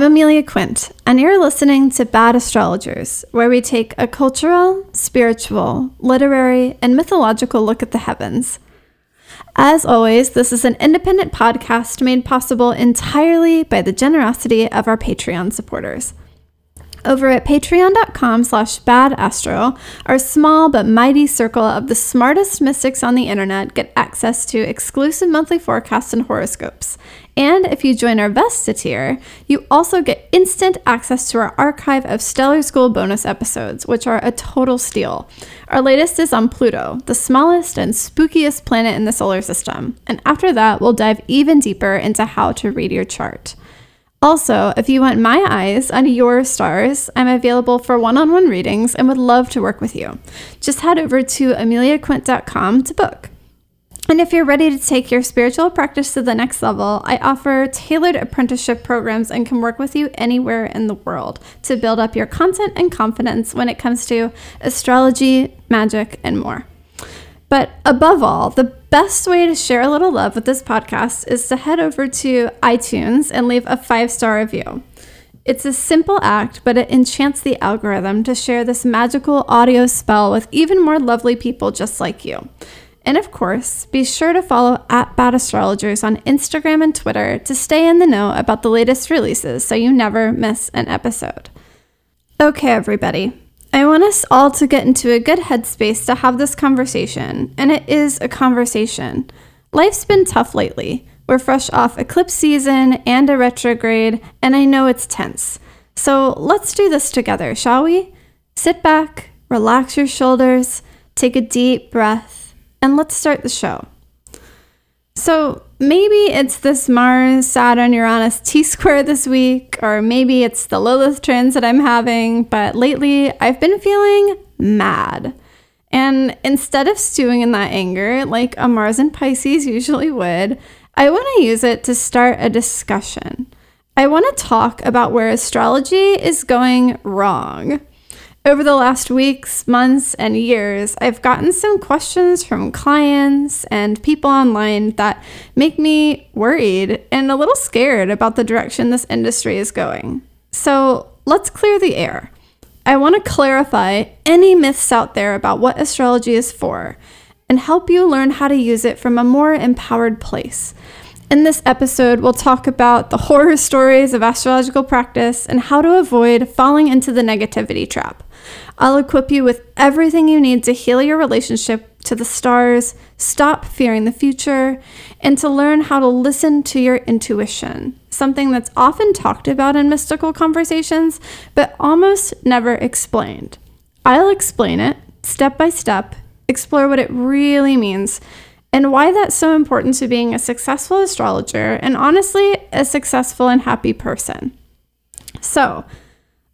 I'm Amelia Quint, and you're listening to Bad Astrologers, where we take a cultural, spiritual, literary, and mythological look at the heavens. As always, this is an independent podcast made possible entirely by the generosity of our Patreon supporters. Over at patreon.com slash badastro, our small but mighty circle of the smartest mystics on the internet get access to exclusive monthly forecasts and horoscopes. And if you join our Vesta tier, you also get instant access to our archive of Stellar School bonus episodes, which are a total steal. Our latest is on Pluto, the smallest and spookiest planet in the solar system. And after that, we'll dive even deeper into how to read your chart. Also, if you want my eyes on your stars, I'm available for one on one readings and would love to work with you. Just head over to ameliaquint.com to book. And if you're ready to take your spiritual practice to the next level, I offer tailored apprenticeship programs and can work with you anywhere in the world to build up your content and confidence when it comes to astrology, magic, and more. But above all, the best way to share a little love with this podcast is to head over to iTunes and leave a five star review. It's a simple act, but it enchants the algorithm to share this magical audio spell with even more lovely people just like you. And of course, be sure to follow at Bad Astrologers on Instagram and Twitter to stay in the know about the latest releases so you never miss an episode. Okay, everybody, I want us all to get into a good headspace to have this conversation, and it is a conversation. Life's been tough lately. We're fresh off eclipse season and a retrograde, and I know it's tense. So let's do this together, shall we? Sit back, relax your shoulders, take a deep breath, and let's start the show. So, maybe it's this Mars, Saturn, Uranus T square this week, or maybe it's the Lilith trends that I'm having, but lately I've been feeling mad. And instead of stewing in that anger, like a Mars and Pisces usually would, I want to use it to start a discussion. I want to talk about where astrology is going wrong. Over the last weeks, months, and years, I've gotten some questions from clients and people online that make me worried and a little scared about the direction this industry is going. So let's clear the air. I want to clarify any myths out there about what astrology is for and help you learn how to use it from a more empowered place. In this episode, we'll talk about the horror stories of astrological practice and how to avoid falling into the negativity trap. I'll equip you with everything you need to heal your relationship to the stars, stop fearing the future, and to learn how to listen to your intuition, something that's often talked about in mystical conversations, but almost never explained. I'll explain it step by step, explore what it really means, and why that's so important to being a successful astrologer and honestly, a successful and happy person. So,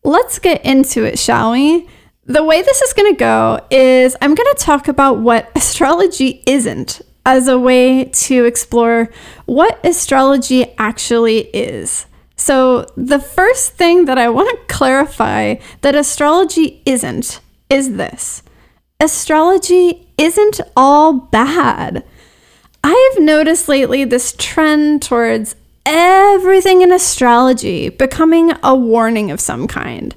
let's get into it, shall we? The way this is going to go is I'm going to talk about what astrology isn't as a way to explore what astrology actually is. So, the first thing that I want to clarify that astrology isn't is this astrology isn't all bad. I've noticed lately this trend towards everything in astrology becoming a warning of some kind.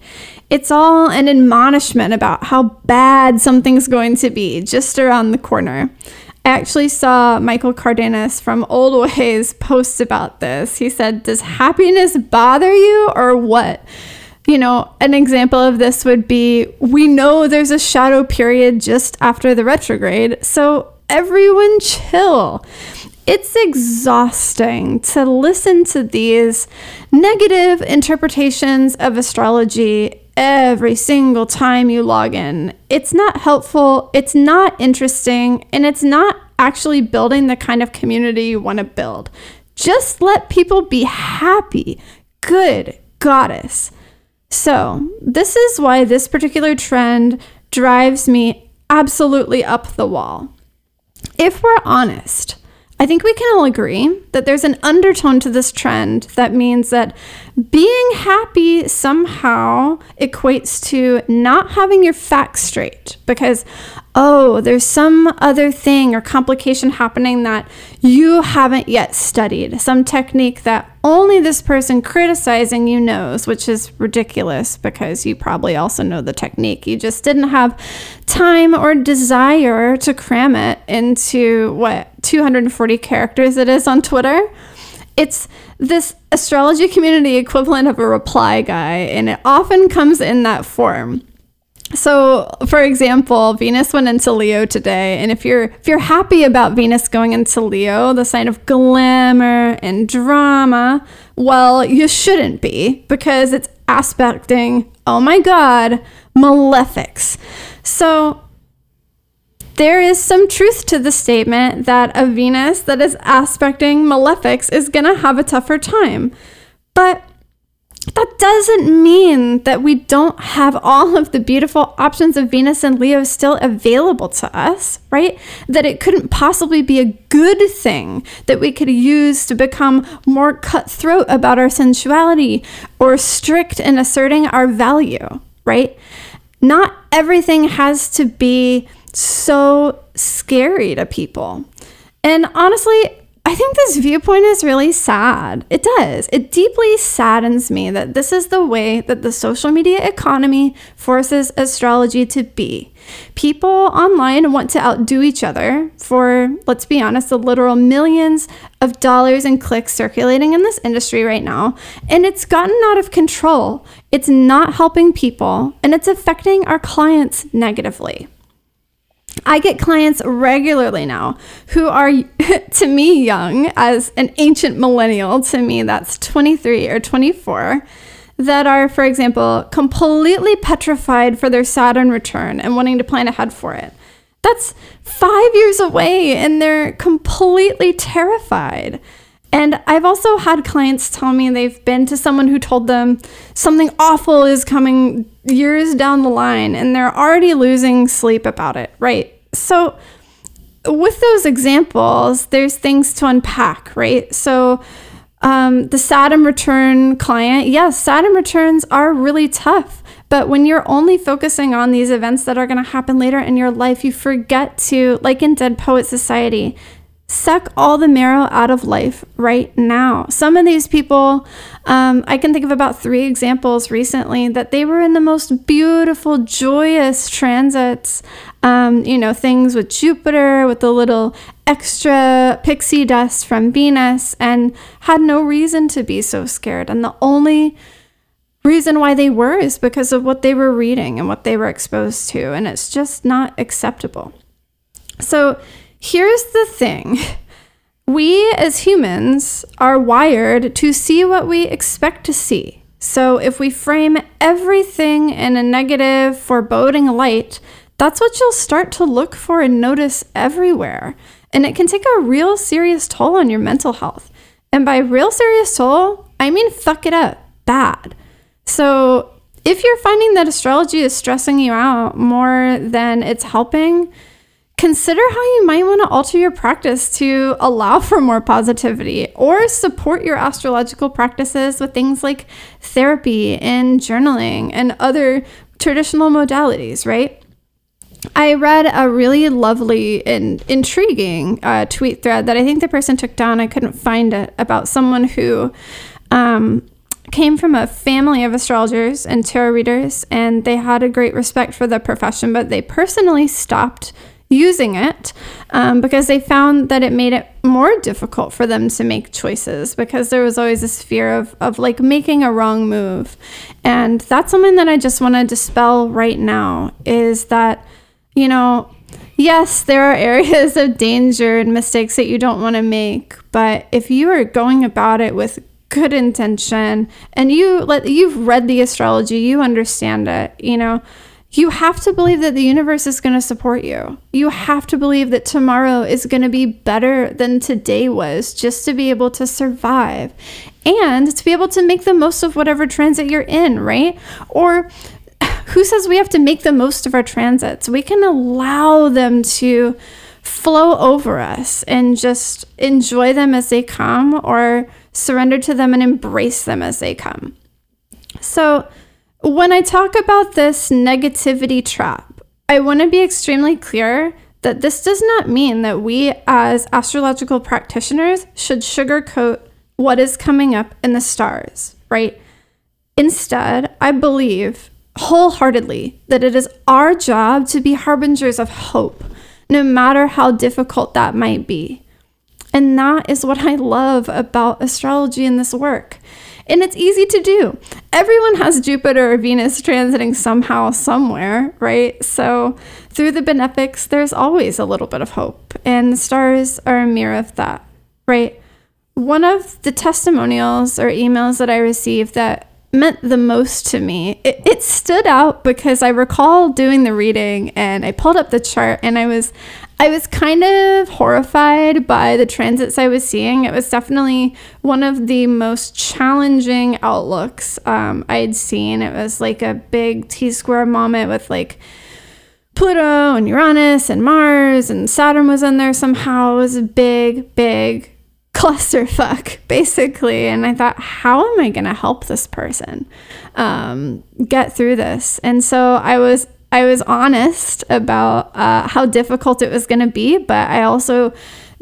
It's all an admonishment about how bad something's going to be just around the corner. I actually saw Michael Cardenas from Old Ways post about this. He said, Does happiness bother you or what? You know, an example of this would be we know there's a shadow period just after the retrograde, so everyone chill. It's exhausting to listen to these negative interpretations of astrology every single time you log in. It's not helpful, it's not interesting, and it's not actually building the kind of community you want to build. Just let people be happy. Good goddess. So, this is why this particular trend drives me absolutely up the wall. If we're honest, I think we can all agree that there's an undertone to this trend that means that being happy somehow equates to not having your facts straight because, oh, there's some other thing or complication happening that you haven't yet studied, some technique that only this person criticizing you knows, which is ridiculous because you probably also know the technique. You just didn't have time or desire to cram it into what 240 characters it is on Twitter. It's this astrology community equivalent of a reply guy, and it often comes in that form. So, for example, Venus went into Leo today, and if you're if you're happy about Venus going into Leo, the sign of glamour and drama, well, you shouldn't be because it's aspecting, oh my god, malefics. So, there is some truth to the statement that a Venus that is aspecting malefics is going to have a tougher time. But that doesn't mean that we don't have all of the beautiful options of Venus and Leo still available to us, right? That it couldn't possibly be a good thing that we could use to become more cutthroat about our sensuality or strict in asserting our value, right? Not everything has to be so scary to people. And honestly, I think this viewpoint is really sad. It does. It deeply saddens me that this is the way that the social media economy forces astrology to be. People online want to outdo each other for, let's be honest, the literal millions of dollars and clicks circulating in this industry right now. And it's gotten out of control. It's not helping people, and it's affecting our clients negatively. I get clients regularly now who are, to me, young as an ancient millennial. To me, that's 23 or 24, that are, for example, completely petrified for their Saturn return and wanting to plan ahead for it. That's five years away and they're completely terrified. And I've also had clients tell me they've been to someone who told them something awful is coming years down the line and they're already losing sleep about it, right? So, with those examples, there's things to unpack, right? So, um, the Saturn return client, yes, Saturn returns are really tough. But when you're only focusing on these events that are going to happen later in your life, you forget to, like in Dead Poet Society, suck all the marrow out of life right now. Some of these people, um, I can think of about three examples recently that they were in the most beautiful, joyous transits. Um, you know, things with Jupiter, with the little extra pixie dust from Venus, and had no reason to be so scared. And the only reason why they were is because of what they were reading and what they were exposed to. And it's just not acceptable. So, Here's the thing we as humans are wired to see what we expect to see. So if we frame everything in a negative, foreboding light, that's what you'll start to look for and notice everywhere. And it can take a real serious toll on your mental health. And by real serious toll, I mean fuck it up bad. So if you're finding that astrology is stressing you out more than it's helping, consider how you might want to alter your practice to allow for more positivity or support your astrological practices with things like therapy and journaling and other traditional modalities, right? I read a really lovely and intriguing uh, tweet thread that I think the person took down. I couldn't find it about someone who um, came from a family of astrologers and tarot readers, and they had a great respect for the profession, but they personally stopped using it um, because they found that it made it more difficult for them to make choices because there was always this fear of, of like making a wrong move. And that's something that I just want to dispel right now is that, you know, yes, there are areas of danger and mistakes that you don't want to make, but if you are going about it with good intention and you let you've read the astrology, you understand it, you know, you have to believe that the universe is going to support you. You have to believe that tomorrow is going to be better than today was just to be able to survive and to be able to make the most of whatever transit you're in, right? Or who says we have to make the most of our transits? We can allow them to flow over us and just enjoy them as they come or surrender to them and embrace them as they come. So, when I talk about this negativity trap, I want to be extremely clear that this does not mean that we as astrological practitioners should sugarcoat what is coming up in the stars, right? Instead, I believe wholeheartedly that it is our job to be harbingers of hope, no matter how difficult that might be. And that is what I love about astrology in this work. And it's easy to do. Everyone has Jupiter or Venus transiting somehow, somewhere, right? So through the benefics, there's always a little bit of hope. And the stars are a mirror of that, right? One of the testimonials or emails that I received that meant the most to me. It, it, stood out because I recall doing the reading and I pulled up the chart and I was I was kind of horrified by the transits I was seeing. It was definitely one of the most challenging outlooks um, I had seen. It was like a big T square moment with like Pluto and Uranus and Mars and Saturn was in there somehow. It was a big, big clusterfuck, basically. And I thought, how am I going to help this person um, get through this? And so I was I was honest about uh, how difficult it was going to be, but I also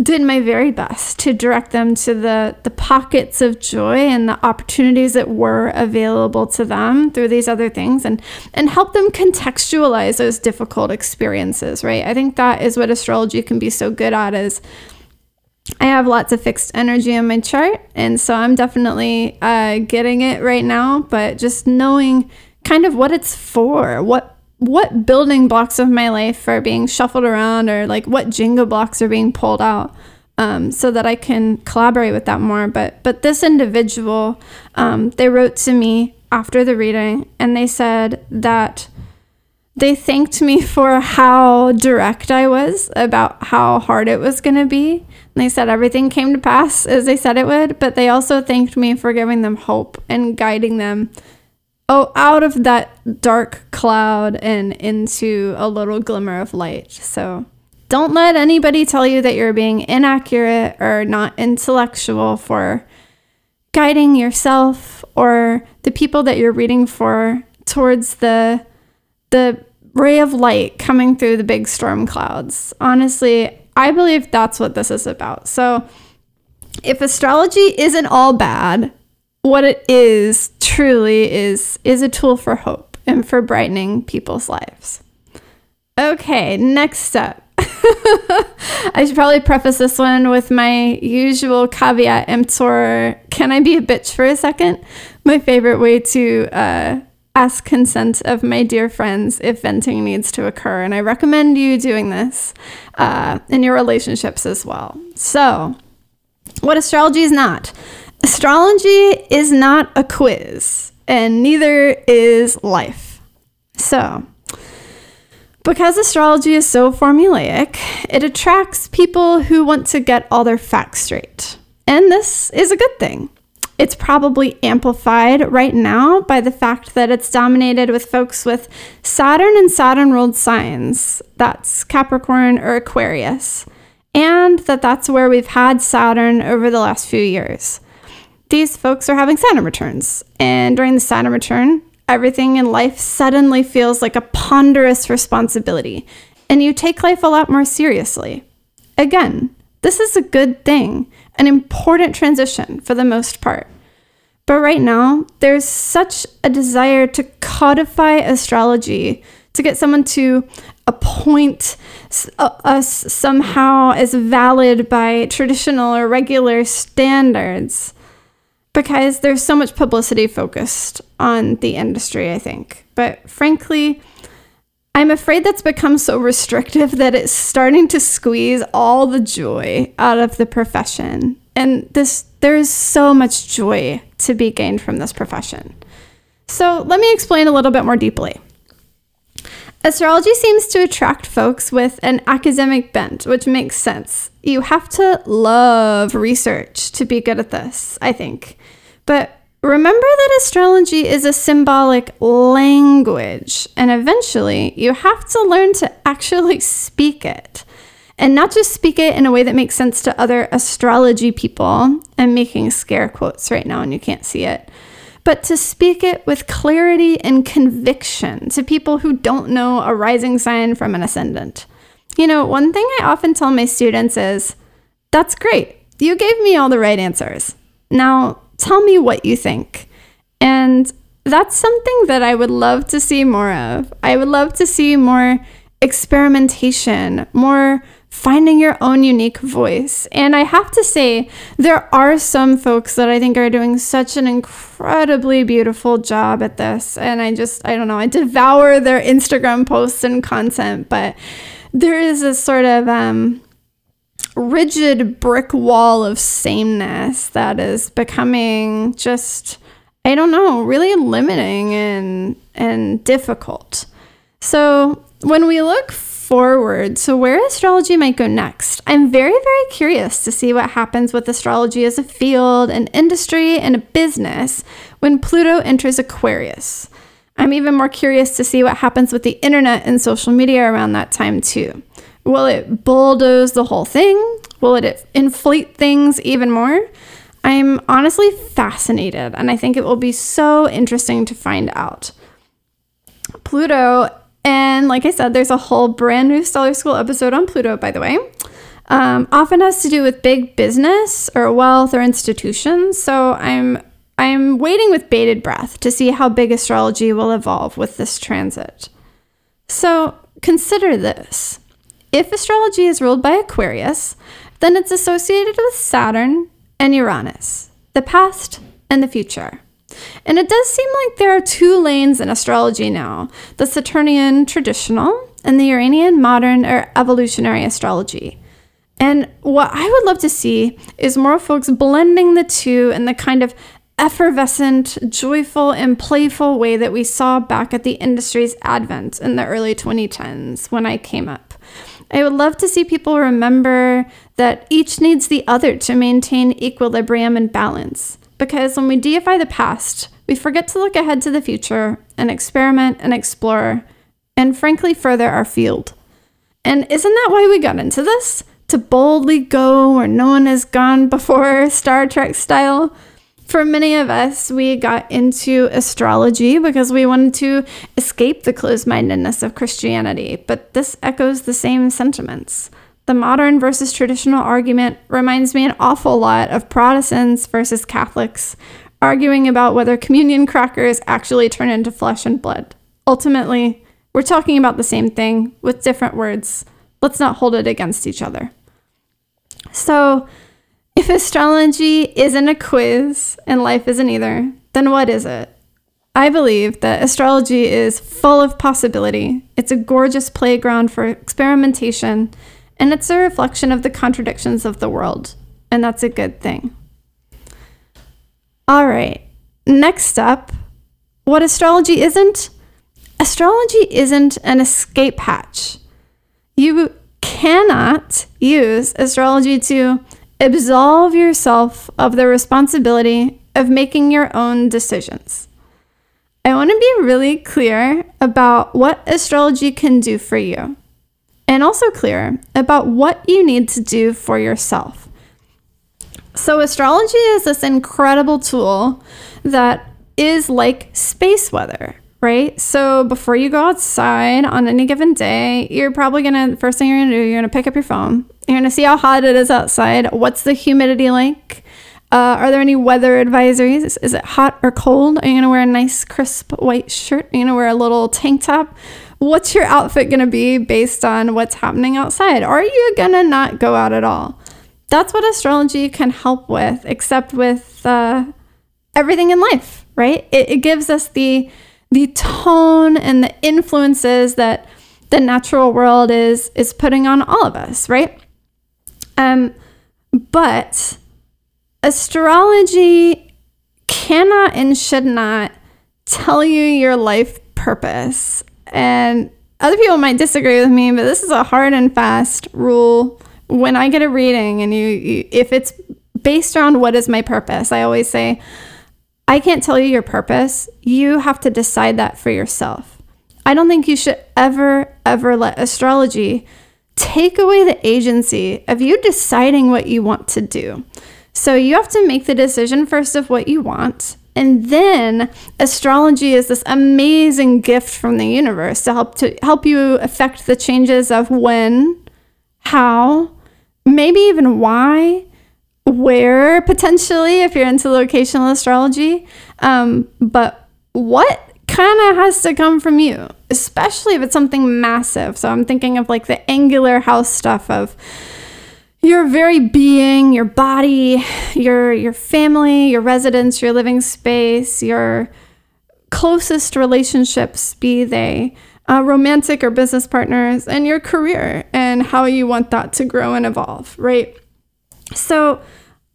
did my very best to direct them to the the pockets of joy and the opportunities that were available to them through these other things and and help them contextualize those difficult experiences right i think that is what astrology can be so good at is I have lots of fixed energy in my chart, and so I'm definitely uh, getting it right now. But just knowing kind of what it's for, what what building blocks of my life are being shuffled around, or like what Jenga blocks are being pulled out, um, so that I can collaborate with that more. But but this individual, um, they wrote to me after the reading, and they said that they thanked me for how direct I was about how hard it was going to be. And they said everything came to pass as they said it would, but they also thanked me for giving them hope and guiding them oh out of that dark cloud and into a little glimmer of light. So don't let anybody tell you that you're being inaccurate or not intellectual for guiding yourself or the people that you're reading for towards the the ray of light coming through the big storm clouds. Honestly, I believe that's what this is about. So, if astrology isn't all bad, what it is truly is is a tool for hope and for brightening people's lives. Okay, next up. I should probably preface this one with my usual caveat emptor. Can I be a bitch for a second? My favorite way to uh, ask consent of my dear friends if venting needs to occur. And I recommend you doing this uh, in your relationships as well. So, what astrology is not astrology is not a quiz, and neither is life. So, because astrology is so formulaic, it attracts people who want to get all their facts straight. And this is a good thing. It's probably amplified right now by the fact that it's dominated with folks with Saturn and Saturn ruled signs. That's Capricorn or Aquarius. And that that's where we've had Saturn over the last few years. These folks are having Saturn returns. And during the Saturn return, everything in life suddenly feels like a ponderous responsibility. And you take life a lot more seriously. Again, this is a good thing, an important transition for the most part. But right now, there's such a desire to codify astrology, to get someone to appoint uh, us somehow as valid by traditional or regular standards because there's so much publicity focused on the industry, I think. But frankly, I'm afraid that's become so restrictive that it's starting to squeeze all the joy out of the profession. And this there is so much joy to be gained from this profession. So, let me explain a little bit more deeply. Astrology seems to attract folks with an academic bent, which makes sense. You have to love research to be good at this, I think. But Remember that astrology is a symbolic language, and eventually you have to learn to actually speak it. And not just speak it in a way that makes sense to other astrology people. I'm making scare quotes right now and you can't see it. but to speak it with clarity and conviction to people who don't know a rising sign from an ascendant. You know, one thing I often tell my students is that's great. You gave me all the right answers. Now tell me what you think. And that's something that I would love to see more of. I would love to see more experimentation, more finding your own unique voice. And I have to say, there are some folks that I think are doing such an incredibly beautiful job at this. And I just, I don't know, I devour their Instagram posts and content, but there is a sort of, um, rigid brick wall of sameness that is becoming just I don't know, really limiting and and difficult. So, when we look forward so where astrology might go next, I'm very, very curious to see what happens with astrology as a field, an industry, and a business when Pluto enters Aquarius. I'm even more curious to see what happens with the internet and social media around that time, too. Will it bulldoze the whole thing? Will it inflate things even more? I'm honestly fascinated, and I think it will be so interesting to find out. Pluto and like I said, there's a whole brand new Stellar School episode on Pluto, by the way. Um, often has to do with big business or wealth or institutions. So I'm I'm waiting with bated breath to see how big astrology will evolve with this transit. So consider this. If astrology is ruled by Aquarius, then it's associated with Saturn and Uranus, the past and the future. And it does seem like there are two lanes in astrology now the Saturnian traditional and the Uranian modern or evolutionary astrology. And what I would love to see is more folks blending the two in the kind of effervescent, joyful, and playful way that we saw back at the industry's advent in the early 2010s when I came up. I would love to see people remember that each needs the other to maintain equilibrium and balance. Because when we deify the past, we forget to look ahead to the future and experiment and explore, and frankly, further our field. And isn't that why we got into this? To boldly go where no one has gone before, Star Trek style? For many of us, we got into astrology because we wanted to escape the closed mindedness of Christianity, but this echoes the same sentiments. The modern versus traditional argument reminds me an awful lot of Protestants versus Catholics arguing about whether communion crackers actually turn into flesh and blood. Ultimately, we're talking about the same thing with different words. Let's not hold it against each other. So, if astrology isn't a quiz and life isn't either, then what is it? I believe that astrology is full of possibility. It's a gorgeous playground for experimentation and it's a reflection of the contradictions of the world, and that's a good thing. All right, next up, what astrology isn't? Astrology isn't an escape hatch. You cannot use astrology to absolve yourself of the responsibility of making your own decisions. I want to be really clear about what astrology can do for you and also clear about what you need to do for yourself. So, astrology is this incredible tool that is like space weather, right? So, before you go outside on any given day, you're probably gonna, first thing you're gonna do, you're gonna pick up your phone. You're gonna see how hot it is outside. What's the humidity like? Uh, are there any weather advisories? Is it hot or cold? Are you gonna wear a nice crisp white shirt? Are you gonna wear a little tank top? what's your outfit to be based on what's happening outside? Are you to not go out at all? That's what astrology can help with, except with uh, everything in life, right? It, it gives us the the tone and the influences that the natural world is is putting on all of us, right? Um, but astrology cannot and should not tell you your life purpose and other people might disagree with me, but this is a hard and fast rule. When I get a reading and you, you if it's based around what is my purpose, I always say, I can't tell you your purpose. You have to decide that for yourself. I don't think you should ever, ever let astrology take away the agency of you deciding what you want to do. So you have to make the decision first of what you want And then astrology is this amazing gift from the universe to help to help you affect the changes of when, how, maybe even why, where potentially if you're into locational astrology. Um, but what kind of has to come from you, especially if it's something massive. So I'm thinking of like the angular house stuff of your very being, your body, your your family, your residence, your living space, your closest relationships, be they uh, romantic or business partners, and your career and how you want that to grow and evolve, right? So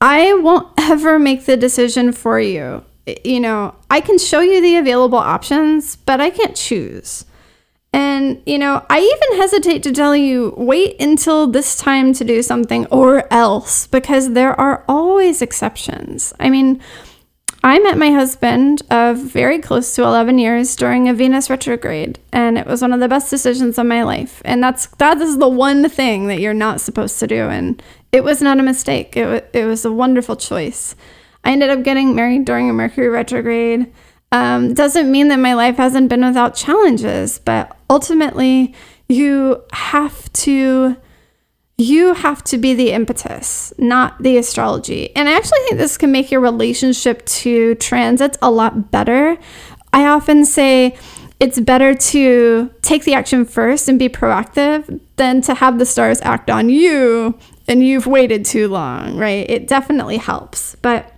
I won't ever make the decision for you. You know, I can show you the available options, but I can't choose. And, you know, I even hesitate to tell you, wait until this time to do something or else, because there are always exceptions. I mean, I met my husband of very close to 11 years during a Venus retrograde, and it was one of the best decisions of my life. And that's that is the one thing that you're not supposed to do, and it was not a mistake. It, it was a wonderful choice. I ended up getting married during a Mercury retrograde. Um, doesn't mean that my life hasn't been without challenges, but ultimately, you have to you have to be the impetus, not the astrology. And I actually think this can make your relationship to transits a lot better. I often say it's better to take the action first and be proactive than to have the stars act on you and you've waited too long, right? It definitely helps. But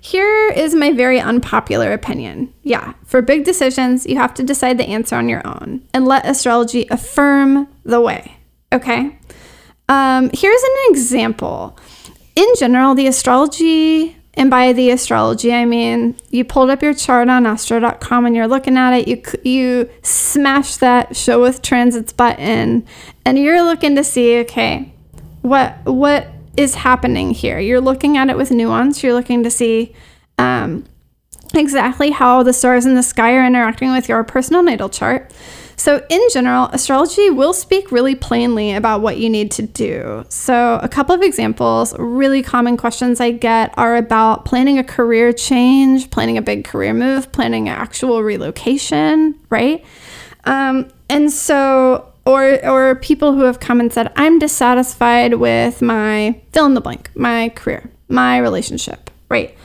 here is my very unpopular opinion. Yeah, for big decisions, you have to decide the answer on your own and let astrology affirm the way. Okay? Um, here's an example. In general, the astrology, and by the astrology, I mean you pulled up your chart on astro.com and you're looking at it, you, you smash that show with transits button, and you're looking to see, okay, what, what is happening here. You're looking at it with nuance. You're looking to see um, exactly how the stars in the sky are interacting with your personal natal chart. So, in general, astrology will speak really plainly about what you need to do. So, a couple of examples, really common questions I get are about planning a career change, planning a big career move, planning an actual relocation, right? Um, and so, or or people who have come and said i'm dissatisfied with my fill in the blank my career my relationship right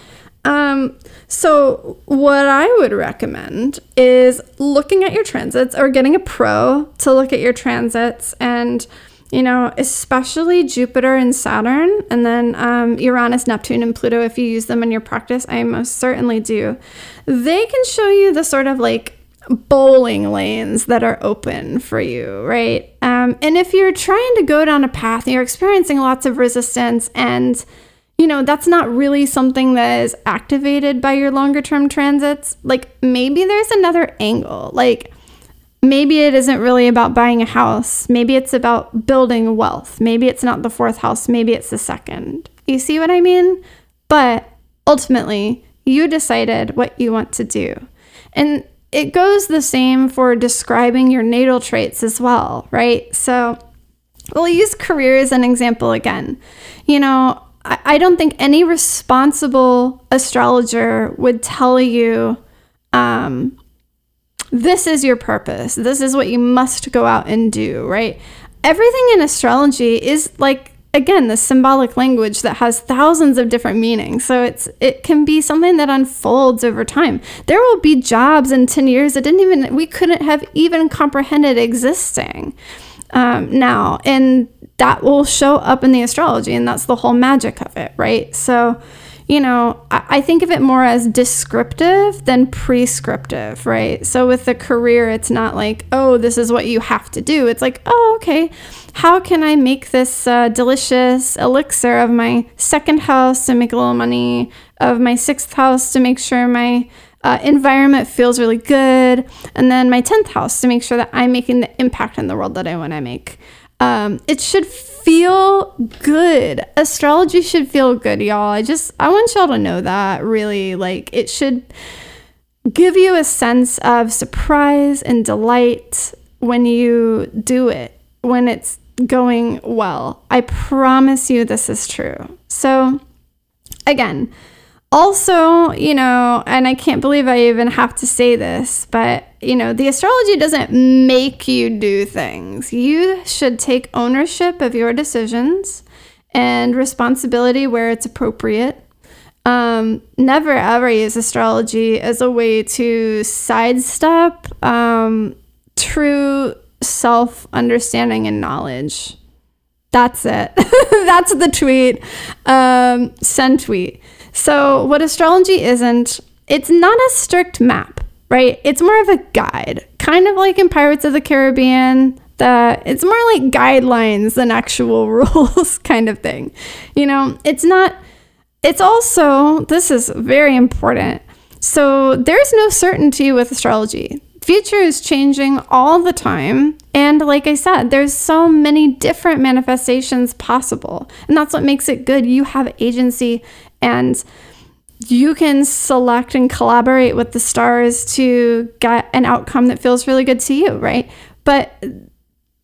um so what i would recommend is looking at your transits or getting a pro to look at your transits and you know especially jupiter and saturn and then um, uranus neptune and pluto if you use them in your practice i most certainly do they can show you the sort of like bowling lanes that are open for you, right? Um, and if you're trying to go down a path and you're experiencing lots of resistance and you know, that's not really something that is activated by your longer term transits. Like maybe there's another angle. Like maybe it isn't really about buying a house. Maybe it's about building wealth. Maybe it's not the fourth house. Maybe it's the second. You see what I mean? But ultimately, you decided what you want to do. And it goes the same for describing your natal traits as well, right? So we'll use career as an example again. You know, I, don't think any responsible astrologer would tell you, um, this is your purpose. This is what you must go out and do, right? Everything in astrology is like again the symbolic language that has thousands of different meanings so it's it can be something that unfolds over time there will be jobs in 10 years that didn't even we couldn't have even comprehended existing um, now and that will show up in the astrology and that's the whole magic of it right so you know, I, I think of it more as descriptive than prescriptive, right? So with the career, it's not like, oh, this is what you have to do. It's like, oh, okay, how can I make this uh, delicious elixir of my second house to make a little money, of my sixth house to make sure my uh, environment feels really good, and then my 10th house to make sure that I'm making the impact in the world that I want to make. Um, it should feel good. Astrology should feel good, y'all. I just I want y'all to know that really like it should give you a sense of surprise and delight when you do it, when it's going well. I promise you this is true. So again, Also, you know, and I can't believe I even have to say this, but, you know, the astrology doesn't make you do things. You should take ownership of your decisions and responsibility where it's appropriate. Um, never ever use astrology as a way to sidestep um, true self understanding and knowledge. That's it. That's the tweet. Um, send tweet. So, what astrology isn't, it's not a strict map, right? It's more of a guide, kind of like in Pirates of the Caribbean. That it's more like guidelines than actual rules, kind of thing. You know, it's not, it's also, this is very important. So, there's no certainty with astrology future is changing all the time. And like I said, there's so many different manifestations possible. And that's what makes it good. You have agency and you can select and collaborate with the stars to get an outcome that feels really good to you, right? But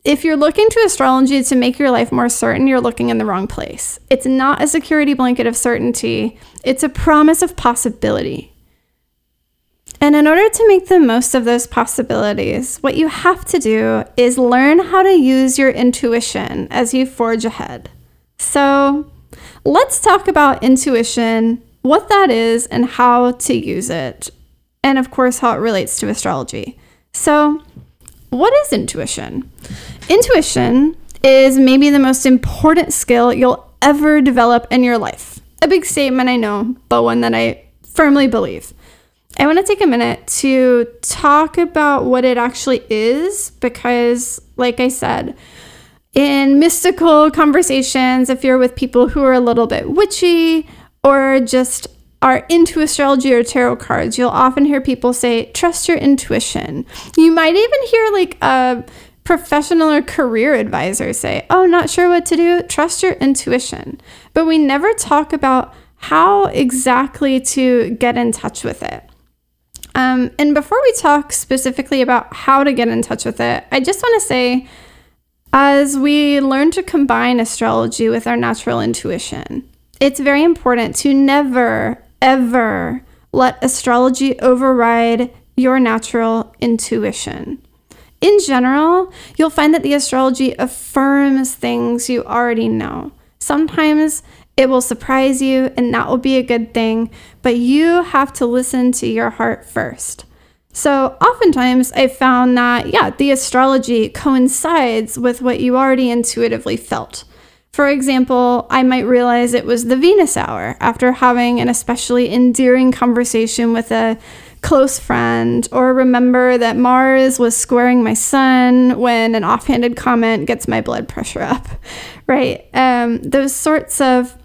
if you're looking to astrology to make your life more certain, you're looking in the wrong place. It's not a security blanket of certainty, it's a promise of possibility. And in order to make the most of those possibilities, what you have to do is learn how to use your intuition as you forge ahead. So, let's talk about intuition, what that is, and how to use it. And of course, how it relates to astrology. So, what is intuition? Intuition is maybe the most important skill you'll ever develop in your life. A big statement, I know, but one that I firmly believe. I want to take a minute to talk about what it actually is because, like I said, in mystical conversations, if you're with people who are a little bit witchy or just are into astrology or tarot cards, you'll often hear people say, trust your intuition. You might even hear like a professional or career advisor say, oh, not sure what to do, trust your intuition. But we never talk about how exactly to get in touch with it. Um, and before we talk specifically about how to get in touch with it, I just want to say as we learn to combine astrology with our natural intuition, it's very important to never, ever let astrology override your natural intuition. In general, you'll find that the astrology affirms things you already know. Sometimes it will surprise you, and that will be a good thing, but you have to listen to your heart first. So, oftentimes I've found that, yeah, the astrology coincides with what you already intuitively felt. For example, I might realize it was the Venus hour after having an especially endearing conversation with a close friend, or remember that Mars was squaring my sun when an offhanded comment gets my blood pressure up, right? Um, those sorts of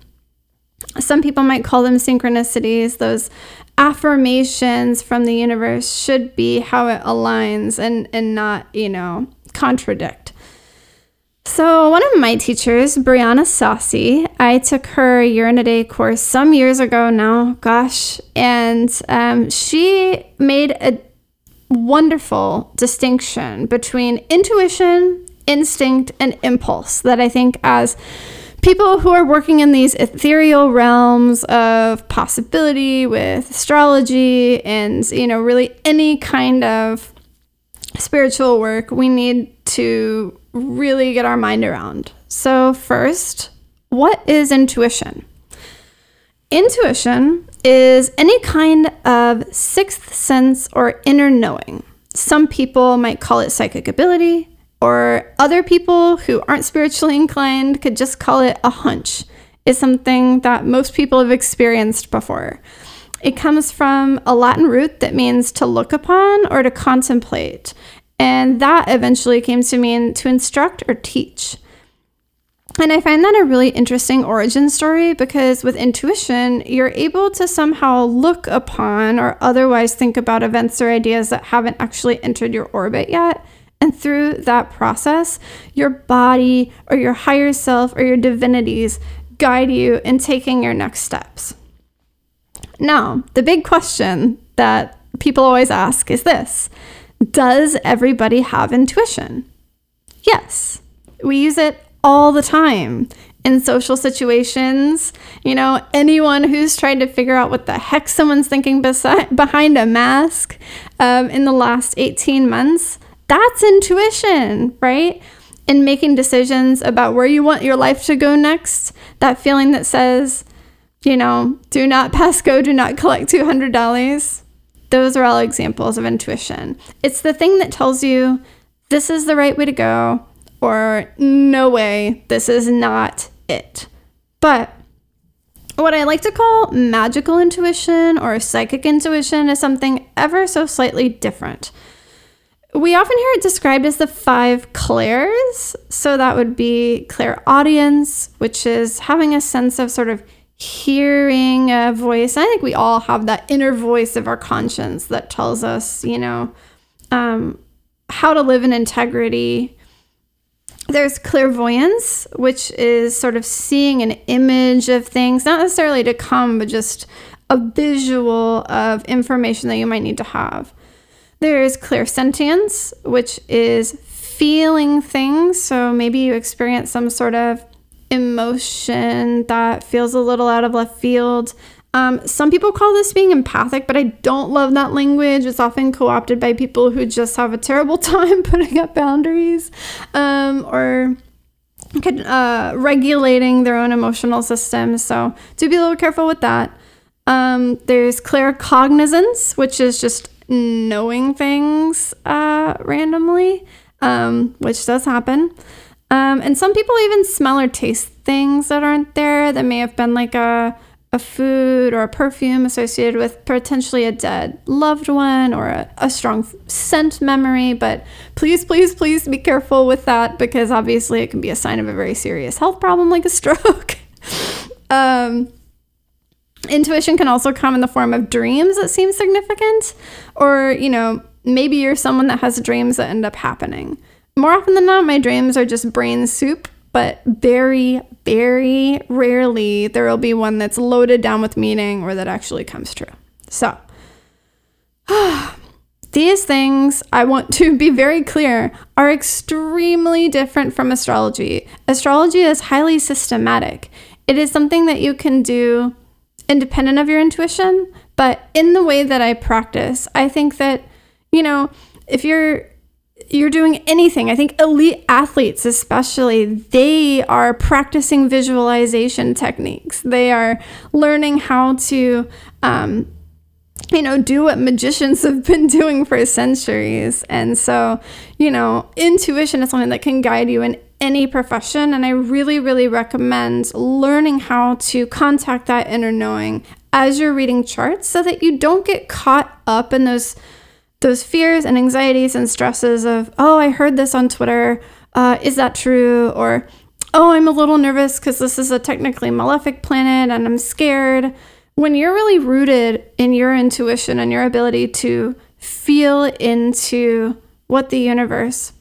some people might call them synchronicities, those affirmations from the universe should be how it aligns and, and not, you know, contradict. So, one of my teachers, Briana Saussy, I took her year in a day course some years ago now, gosh, and um, she made a wonderful distinction between intuition, instinct, and impulse that I think as people who are working in these ethereal realms of possibility with astrology and, you know, really any kind of spiritual work, we need to really get our mind around. So, first, what is intuition? Intuition is any kind of sixth sense or inner knowing. Some people might call it psychic ability, or other people who aren't spiritually inclined could just call it a hunch, is something that most people have experienced before. It comes from a Latin root that means to look upon or to contemplate, and that eventually came to mean to instruct or teach. And I find that a really interesting origin story because with intuition, you're able to somehow look upon or otherwise think about events or ideas that haven't actually entered your orbit yet and through that process, your body or your higher self or your divinities guide you in taking your next steps. Now, the big question that people always ask is this Does everybody have intuition? Yes, we use it all the time. in social situations. You know, anyone who's trying to figure out what the heck someone's thinking behind a mask um, in the last 18 months, that's intuition, right? In making decisions about where you want your life to go next, that feeling that says, you know, do not pass go, do not collect $200. Those are all examples of intuition. It's the thing that tells you this is the right way to go, or no way, this is not it. But what I like to call magical intuition or psychic intuition is something ever so slightly different. We often hear it described as the five clairs. So that would be clairaudience, which is having a sense of sort of hearing a voice. I think we all have that inner voice of our conscience that tells us, you know, um, how to live in integrity. There's clairvoyance, which is sort of seeing an image of things, not necessarily to come, but just a visual of information that you might need to have. There's clairsentience, which is feeling things. So maybe you experience some sort of emotion that feels a little out of left field. Um, some people call this being empathic, but I don't love that language. It's often co opted by people who just have a terrible time putting up boundaries um, or uh, regulating their own emotional system. So, do be a little careful with that. Um, there's claircognizance, which is just knowing things uh, randomly, um, which does happen. Um, and some people even smell or taste things that aren't there that may have been like a, a food or a perfume associated with potentially a dead loved one or a, a strong scent memory. But please, please, please be careful with that because obviously it can be a sign of a very serious health problem like a stroke. um, intuition can also come in the form of dreams that seem significant, or, you know, maybe you're someone that has dreams that end up happening more often than not, my dreams are just brain soup, but very, very rarely there will be one that's loaded down with meaning or that actually comes true. So, these things, I want to be very clear, are extremely different from astrology. Astrology is highly systematic, it is something that you can do independent of your intuition, but in the way that I practice, I think that, you know, if you're you're doing anything. I think elite athletes, especially, they are practicing visualization techniques. They are learning how to, um, you know, do what magicians have been doing for centuries. And so, you know, intuition is something that can guide you in any profession. And I really, really recommend learning how to contact that inner knowing as you're reading charts so that you don't get caught up in those those fears and anxieties and stresses of, oh, I heard this on Twitter. Uh, is that true? Or, oh, I'm a little nervous because this is a technically malefic planet and I'm scared. When you're really rooted in your intuition and your ability to feel into what the universe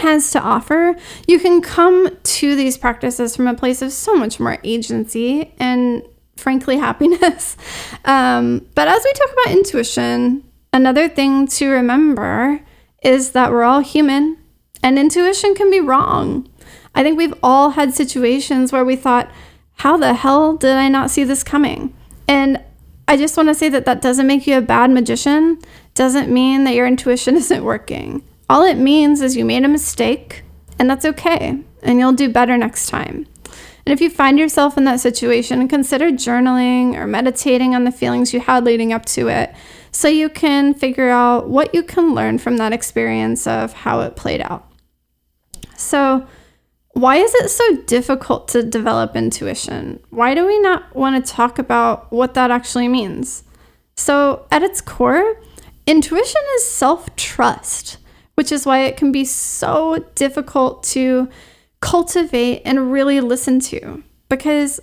has to offer, you can come to these practices from a place of so much more agency and, frankly, happiness. Um, but as we talk about intuition, Another thing to remember is that we're all human and intuition can be wrong. I think we've all had situations where we thought, how the hell did I not see this coming? And I just want to say that that doesn't make you a bad magician, doesn't mean that your intuition isn't working. All it means is you made a mistake, and that's okay, and you'll do better next time. And if you find yourself in that situation, consider journaling or meditating on the feelings you had leading up to it so you can figure out what you can learn from that experience of how it played out. So, why is it so difficult to develop intuition? Why do we not want to talk about what that actually means? So, at its core, intuition is self trust, which is why it can be so difficult to cultivate and really listen to because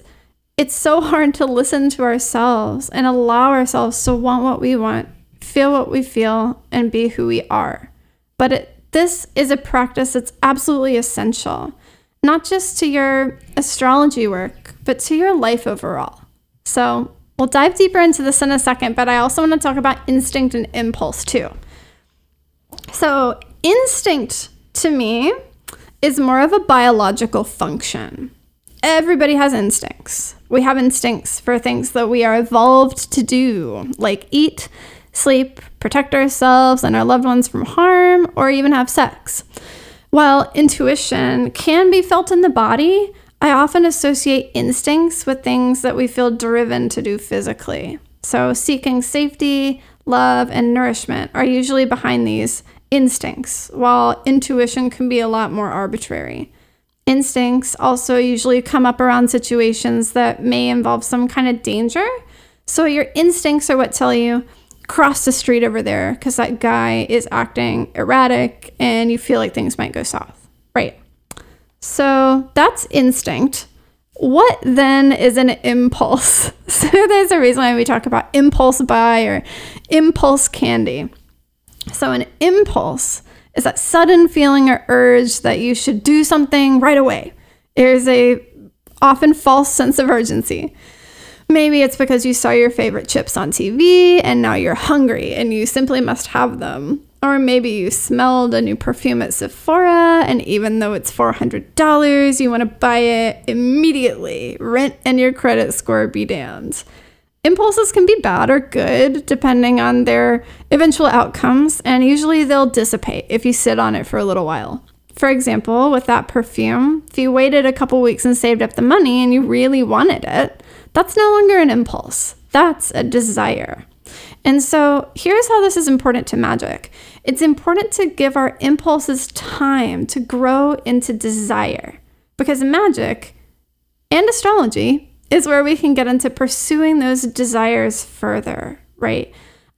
it's so hard to listen to ourselves and allow ourselves to want what we want, feel what we feel, and be who we are. But it, this is a practice that's absolutely essential, not just to your astrology work, but to your life overall. So we'll dive deeper into this in a second, but I also want to talk about instinct and impulse too. So, instinct to me is more of a biological function everybody has instincts. We have instincts for things that we are evolved to do, like eat, sleep, protect ourselves and our loved ones from harm, or even have sex. While intuition can be felt in the body, I often associate instincts with things that we feel driven to do physically. So, seeking safety, love, and nourishment are usually behind these instincts, while intuition can be a lot more arbitrary. Instincts also usually come up around situations that may involve some kind of danger. So, your instincts are what tell you cross the street over there because that guy is acting erratic and you feel like things might go south. Right. So, that's instinct. What then is an impulse? So, there's a reason why we talk about impulse buy or impulse candy. So, an impulse is that sudden feeling or urge that you should do something right away. There's a often false sense of urgency. Maybe it's because you saw your favorite chips on TV and now you're hungry and you simply must have them. Or maybe you smelled a new perfume at Sephora and even though it's $400, you want to buy it immediately. Rent and your credit score be damned. Impulses can be bad or good depending on their eventual outcomes, and usually they'll dissipate if you sit on it for a little while. For example, with that perfume, if you waited a couple weeks and saved up the money and you really wanted it, that's no longer an impulse, that's a desire. And so here's how this is important to magic it's important to give our impulses time to grow into desire because magic and astrology is where we can get into pursuing those desires further, right?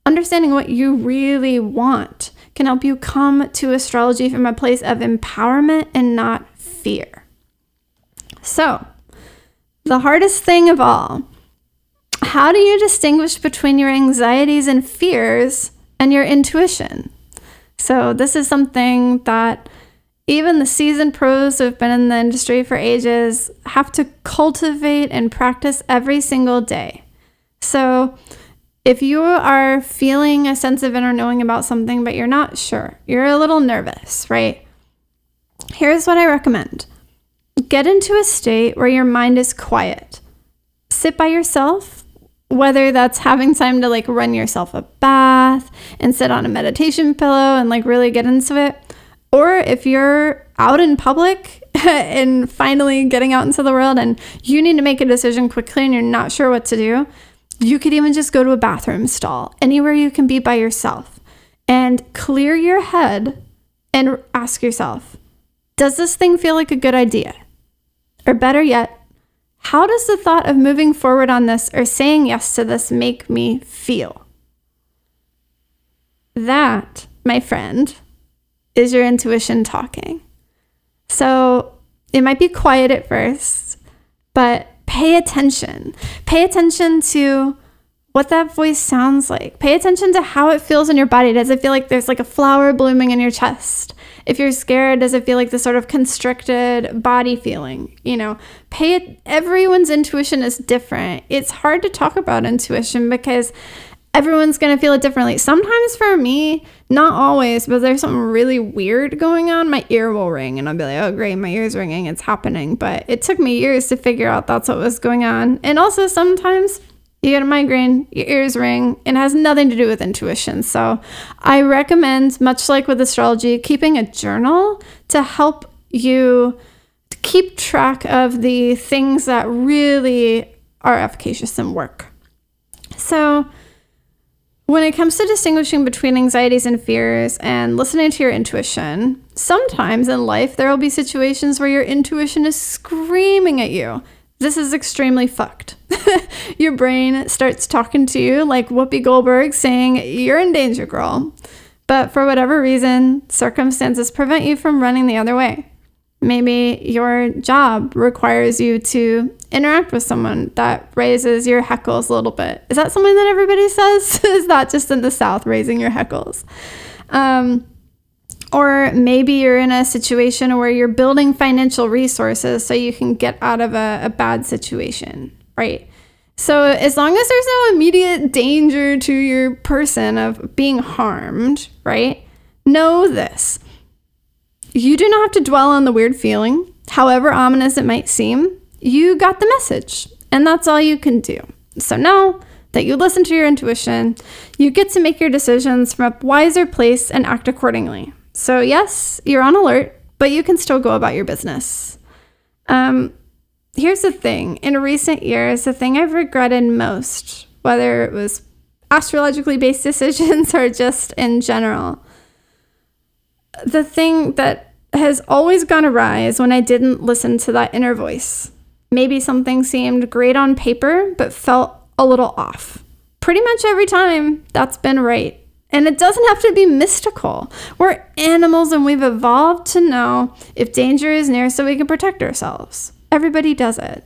Understanding what you really want can help you come to astrology from a place of empowerment and not fear. So, the hardest thing of all how do you distinguish between your anxieties and fears and your intuition? So, this is something that even the seasoned pros who have been in the industry for ages have to cultivate and practice every single day. So, if you are feeling a sense of inner knowing about something, but you're not sure, you're a little nervous, right? Here's what I recommend get into a state where your mind is quiet. Sit by yourself, whether that's having time to like run yourself a bath and sit on a meditation pillow and like really get into it or if you're out in public and finally getting out into the world and you need to make a decision quickly and you're not sure what to do, you could even just go to a bathroom stall, anywhere you can be by yourself, and clear your head and ask yourself, does this thing feel like a good idea? Or better yet, how does the thought of moving forward on this or saying yes to this make me feel? That, my friend, is your intuition talking. So it might be quiet at first, but pay attention. Pay attention to what that voice sounds like. Pay attention to how it feels in your body. Does it feel like there's like a flower blooming in your chest? If you're scared, does it feel like this sort of constricted body feeling? You know, pay it. Everyone's intuition is different. It's hard to talk about intuition because everyone's going to feel it differently. Sometimes for me, not always, but there's something really weird going on, my ear will ring and I'll be like, oh, great, my ear's ringing, it's happening. But it took me years to figure out that's what was going on. And also, sometimes you get a migraine, your ears ring, and it has nothing to do with intuition. So I recommend, much like with astrology, keeping a journal to help you keep track of the things that really are efficacious and work. So, when it comes to distinguishing between anxieties and fears and listening to your intuition, sometimes in life there will be situations where your intuition is screaming at you. This is extremely fucked. your brain starts talking to you like Whoopi Goldberg saying, You're in danger, girl. But for whatever reason, circumstances prevent you from running the other way. Maybe your job requires you to interact with someone that raises your heckles a little bit. Is that something that everybody says? Is that just in the South, raising your heckles? Um, or maybe you're in a situation where you're building financial resources so you can get out of a, a bad situation, right? So, as long as there's no immediate danger to your person of being harmed, right? Know this you do not have to dwell on the weird feeling, however ominous it might seem. you got the message, and that's all you can do. So now that you listen to your intuition, you get to make your decisions from a wiser place and act accordingly. So, yes, you're on alert, but you can still go about your business. Um, here's the thing in recent years, the thing I've regretted most, whether it was astrologically based decisions or just in general, the thing that has always gone awry is when I didn't listen to that inner voice. Maybe something seemed great on paper, but felt a little off. Pretty much every time, that's been right. And it doesn't have to be mystical. We're animals and we've evolved to know if danger is near so we can protect ourselves. Everybody does it.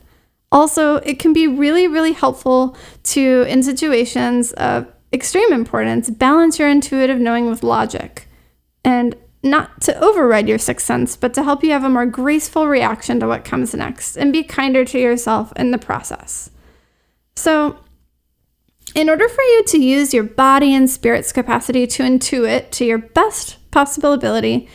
Also, it can be really, really helpful to, in situations of extreme importance, balance your intuitive knowing with logic. And not to override your sixth sense, but to help you have a more graceful reaction to what comes next and be kinder to yourself in the process. So, in order for you to use your body and spirit's capacity to intuit to your best possible ability,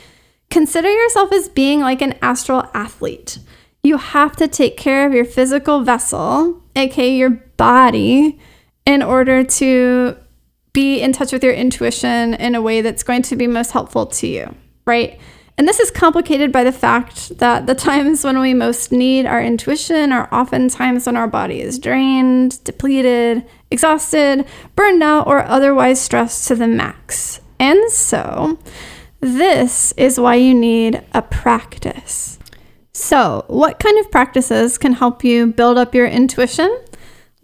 consider yourself as being like an astral athlete. You have to take care of your physical vessel, aka your body, in order to be in touch with your intuition in a way that's going to be most helpful to you, right? And this is complicated by the fact that the times when we most need our intuition are often times when our body is drained, depleted, exhausted, burned out, or otherwise stressed to the max. And so, this is why you need a practice. So, what kind of practices can help you build up your intuition?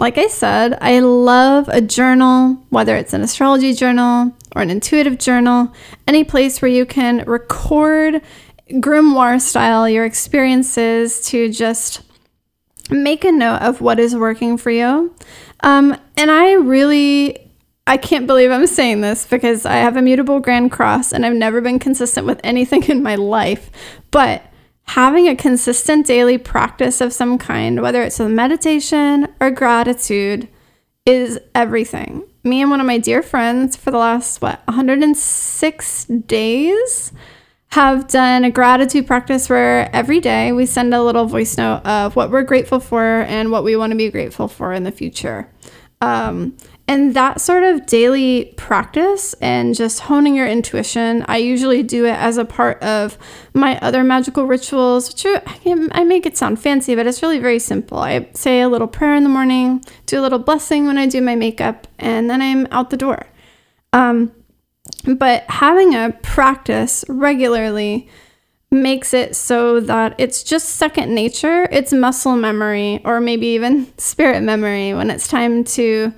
Like I said, I love a journal, whether it's an astrology journal or an intuitive journal, any place where you can record grimoire style your experiences to just make a note of what is working for you. Um, and I really, I can't believe I'm saying this because I have a mutable grand cross and I've never been consistent with anything in my life. But having a consistent daily practice of some kind, whether it's meditation or gratitude, is everything. Me and one of my dear friends for the last, what, 106 days have done a gratitude practice where every day we send a little voice note of what we're grateful for and what we want to be grateful for in the future. Um, and that sort of daily practice and just honing your intuition, I usually do it as a part of my other magical rituals, which I make it sound fancy, but it's really very simple. I say a little prayer in the morning, do a little blessing when I do my makeup, and then I'm out the door. Um, but having a practice regularly makes it so that it's just second nature. It's muscle memory, or maybe even spirit memory when it's time to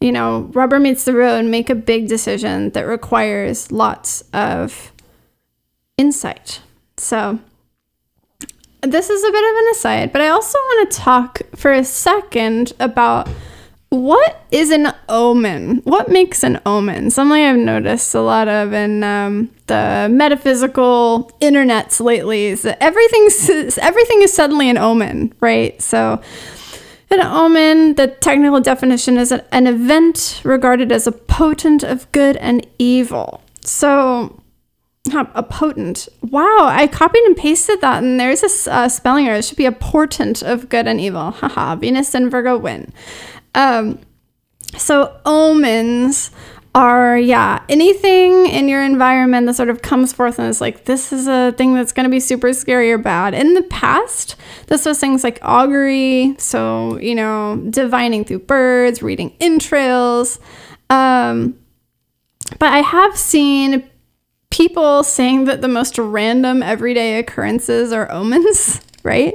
you know, rubber meets the road, make a big decision that requires lots of insight. So, this is a bit of an aside, but I also want to talk for a second about what is an omen? What makes an omen? Something I've noticed a lot of in um, the metaphysical internets lately is that everything's everything is suddenly an omen, right? So an omen, the technical definition is an event regarded as a potent of good and evil. So, a potent. Wow, I copied and pasted that, and there's a uh, spelling error. It should be a portent of good and evil. Haha, Venus and Virgo win. Um, so, omens are yeah anything in your environment that sort of comes forth and is like this is a thing that's going to be super scary or bad. In the past this was things like augury so you know divining through birds reading entrails um, but i have seen people saying that the most random everyday occurrences are omens right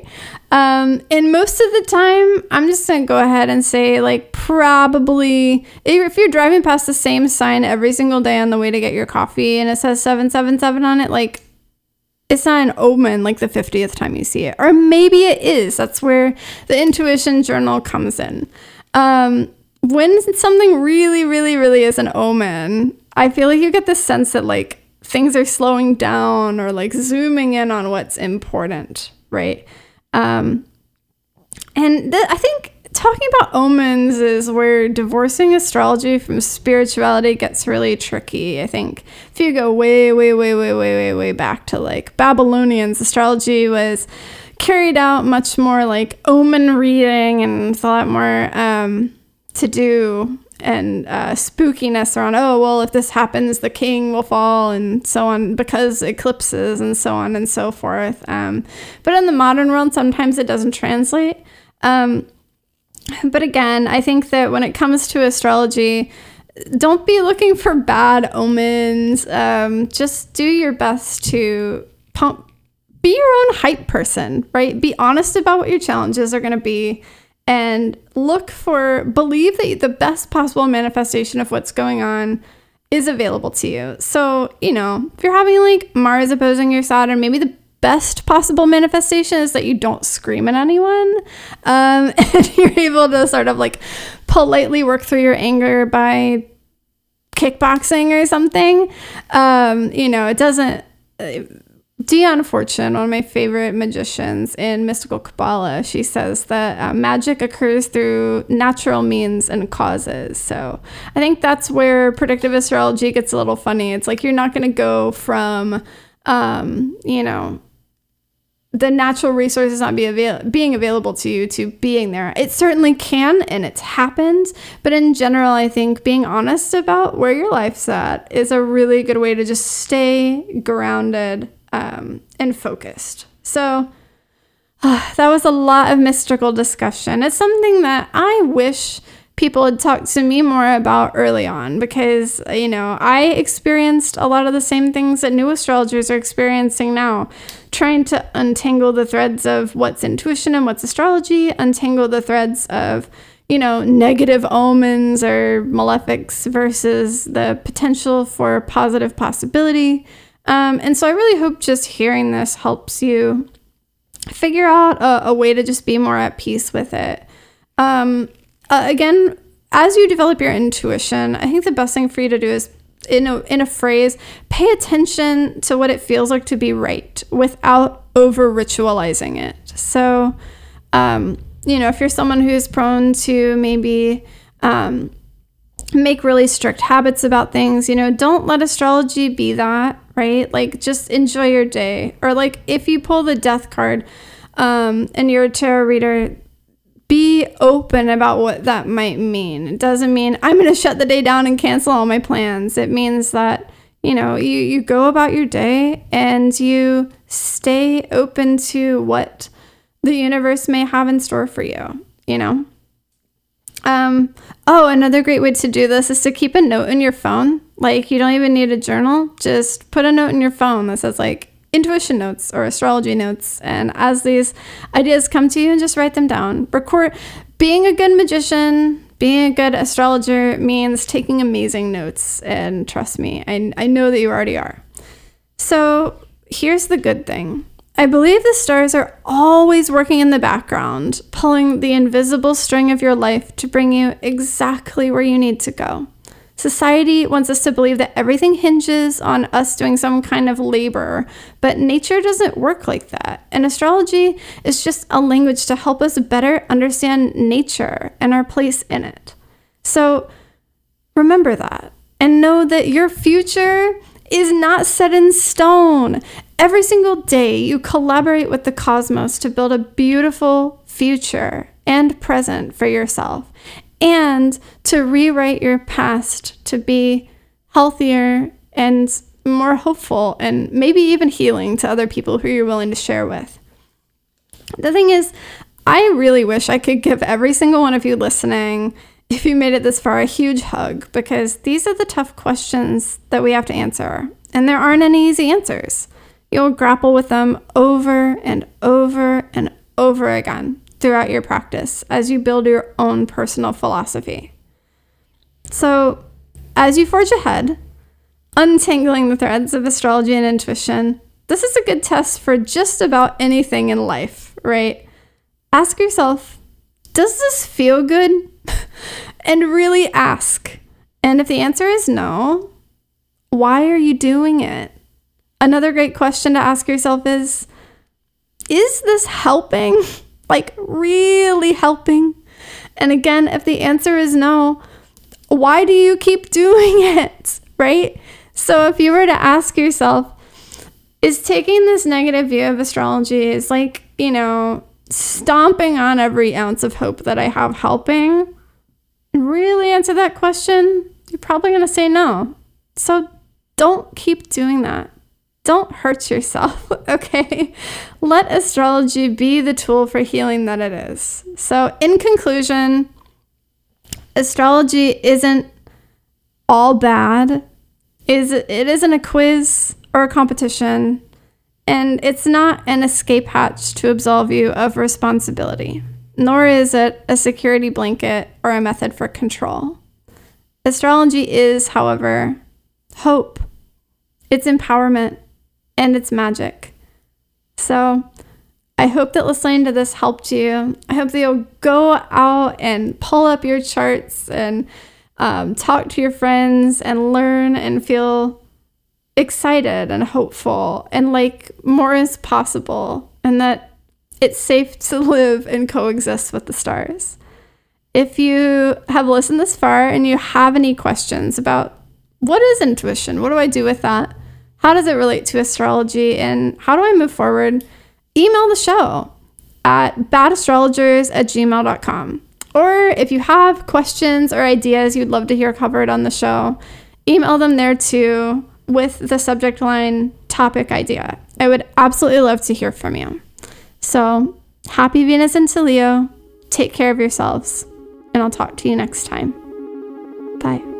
um, and most of the time, I'm just gonna go ahead and say, like, probably if you're driving past the same sign every single day on the way to get your coffee and it says 777 on it, like, it's not an omen like the 50th time you see it. Or maybe it is. That's where the intuition journal comes in. Um, when something really, really, really is an omen, I feel like you get the sense that, like, things are slowing down or like zooming in on what's important, right? Um, and th- I think talking about omens is where divorcing astrology from spirituality gets really tricky. I think if you go way, way, way, way, way, way, way back to like Babylonians, astrology was carried out much more like omen reading and it's a lot more um, to do and uh, spookiness around oh well if this happens the king will fall and so on because eclipses and so on and so forth. Um, but in the modern world sometimes it doesn't translate. Um, but again i think that when it comes to astrology don't be looking for bad omens. Um, just do your best to pump be your own hype person right? Be honest about what your challenges are going to be and look for believe that the best possible manifestation of what's going on is available to you. So, you know, if you're having like Mars opposing your Saturn, maybe the best possible manifestation is that you don't scream at anyone um, and you're able to sort of like politely work through your anger by kickboxing or something. Um, you know, it doesn't. Dion Fortune, one of my favorite magicians in mystical Kabbalah, she says that uh, magic occurs through natural means and causes. So I think that's where predictive astrology gets a little funny. It's like you're not going to go from, um, you know, the natural resources not be avail- being available to you to being there. It certainly can and it's happened, but in general, I think being honest about where your life's at is a really good way to just stay grounded um, and focused. So uh, that was a lot of mystical discussion. It's something that I wish people had talked to me more about early on because, you know, I experienced a lot of the same things that new astrologers are experiencing now, trying to untangle the threads of what's intuition and what's astrology, untangle the threads of, you know, negative omens or malefics versus the potential for positive possibility. Um, and so I really hope just hearing this helps you figure out a, a way to just be more at peace with it. Um, uh, again, as you develop your intuition, I think the best thing for you to do is in a, in a phrase, pay attention to what it feels like to be right without over ritualizing it. So, um, you know, if you're someone who's prone to maybe um, make really strict habits about things, you know, don't let astrology be that right? Like just enjoy your day. Or like if you pull the death card um, and you're a tarot reader, be open about what that might mean. It doesn't mean I'm going to shut the day down and cancel all my plans. It means that, you know, you, you go about your day and you stay open to what the universe may have in store for you, you know? Um, oh, another great way to do this is to keep a note in your phone. Like, you don't even need a journal. Just put a note in your phone that says, like, intuition notes or astrology notes. And as these ideas come to you, and just write them down. Record. Being a good magician, being a good astrologer means taking amazing notes. And trust me, I, I know that you already are. So, here's the good thing I believe the stars are always working in the background, pulling the invisible string of your life to bring you exactly where you need to go. Society wants us to believe that everything hinges on us doing some kind of labor, but nature doesn't work like that. And astrology is just a language to help us better understand nature and our place in it. So remember that and know that your future is not set in stone. Every single day, you collaborate with the cosmos to build a beautiful future and present for yourself and to rewrite your past to be healthier and more hopeful and maybe even healing to other people who you're willing to share with. The thing is, I really wish I could give every single one of you listening if you made it this far, a huge hug because these are the tough questions that we have to answer, and there aren't any easy answers. You'll grapple with them over and over and over again throughout your practice as you build your own personal philosophy. So, as you forge ahead, untangling the threads of astrology and intuition, this is a good test for just about anything in life, right? Ask yourself, does this feel good? and really ask. And if the answer is no, why are you doing it? Another great question to ask yourself is Is this helping? like, really helping? And again, if the answer is no, why do you keep doing it? Right? So if you were to ask yourself, is taking this negative view of astrology is like you know, stomping on every ounce of hope that I have helping really answer that question, you're probably going to say no. So don't keep doing that. Don't hurt yourself, okay? Let astrology be the tool for healing that it is. So, in conclusion, astrology isn't all bad. Is it isn't a quiz or a competition, and it's not an escape hatch to absolve you of responsibility, nor is it a security blanket or a method for control. Astrology is, however, hope. It's empowerment and it's magic. So, I hope that listening to this helped you. I hope that you'll go out and pull up your charts and um, talk to your friends and learn and feel excited and hopeful and like more is possible and that it's safe to live and coexist with the stars. If you have listened this far and you have any questions about what is intuition, what do I do with that? How does it relate to astrology? And how do I move forward? Email the show at badastrologers at gmail.com. Or if you have questions or ideas you'd love to hear covered on the show, email them there too with the subject line topic idea. I would absolutely love to hear from you. So, happy Venus into Leo. Take care of yourselves, and I'll talk to you next time. Bye.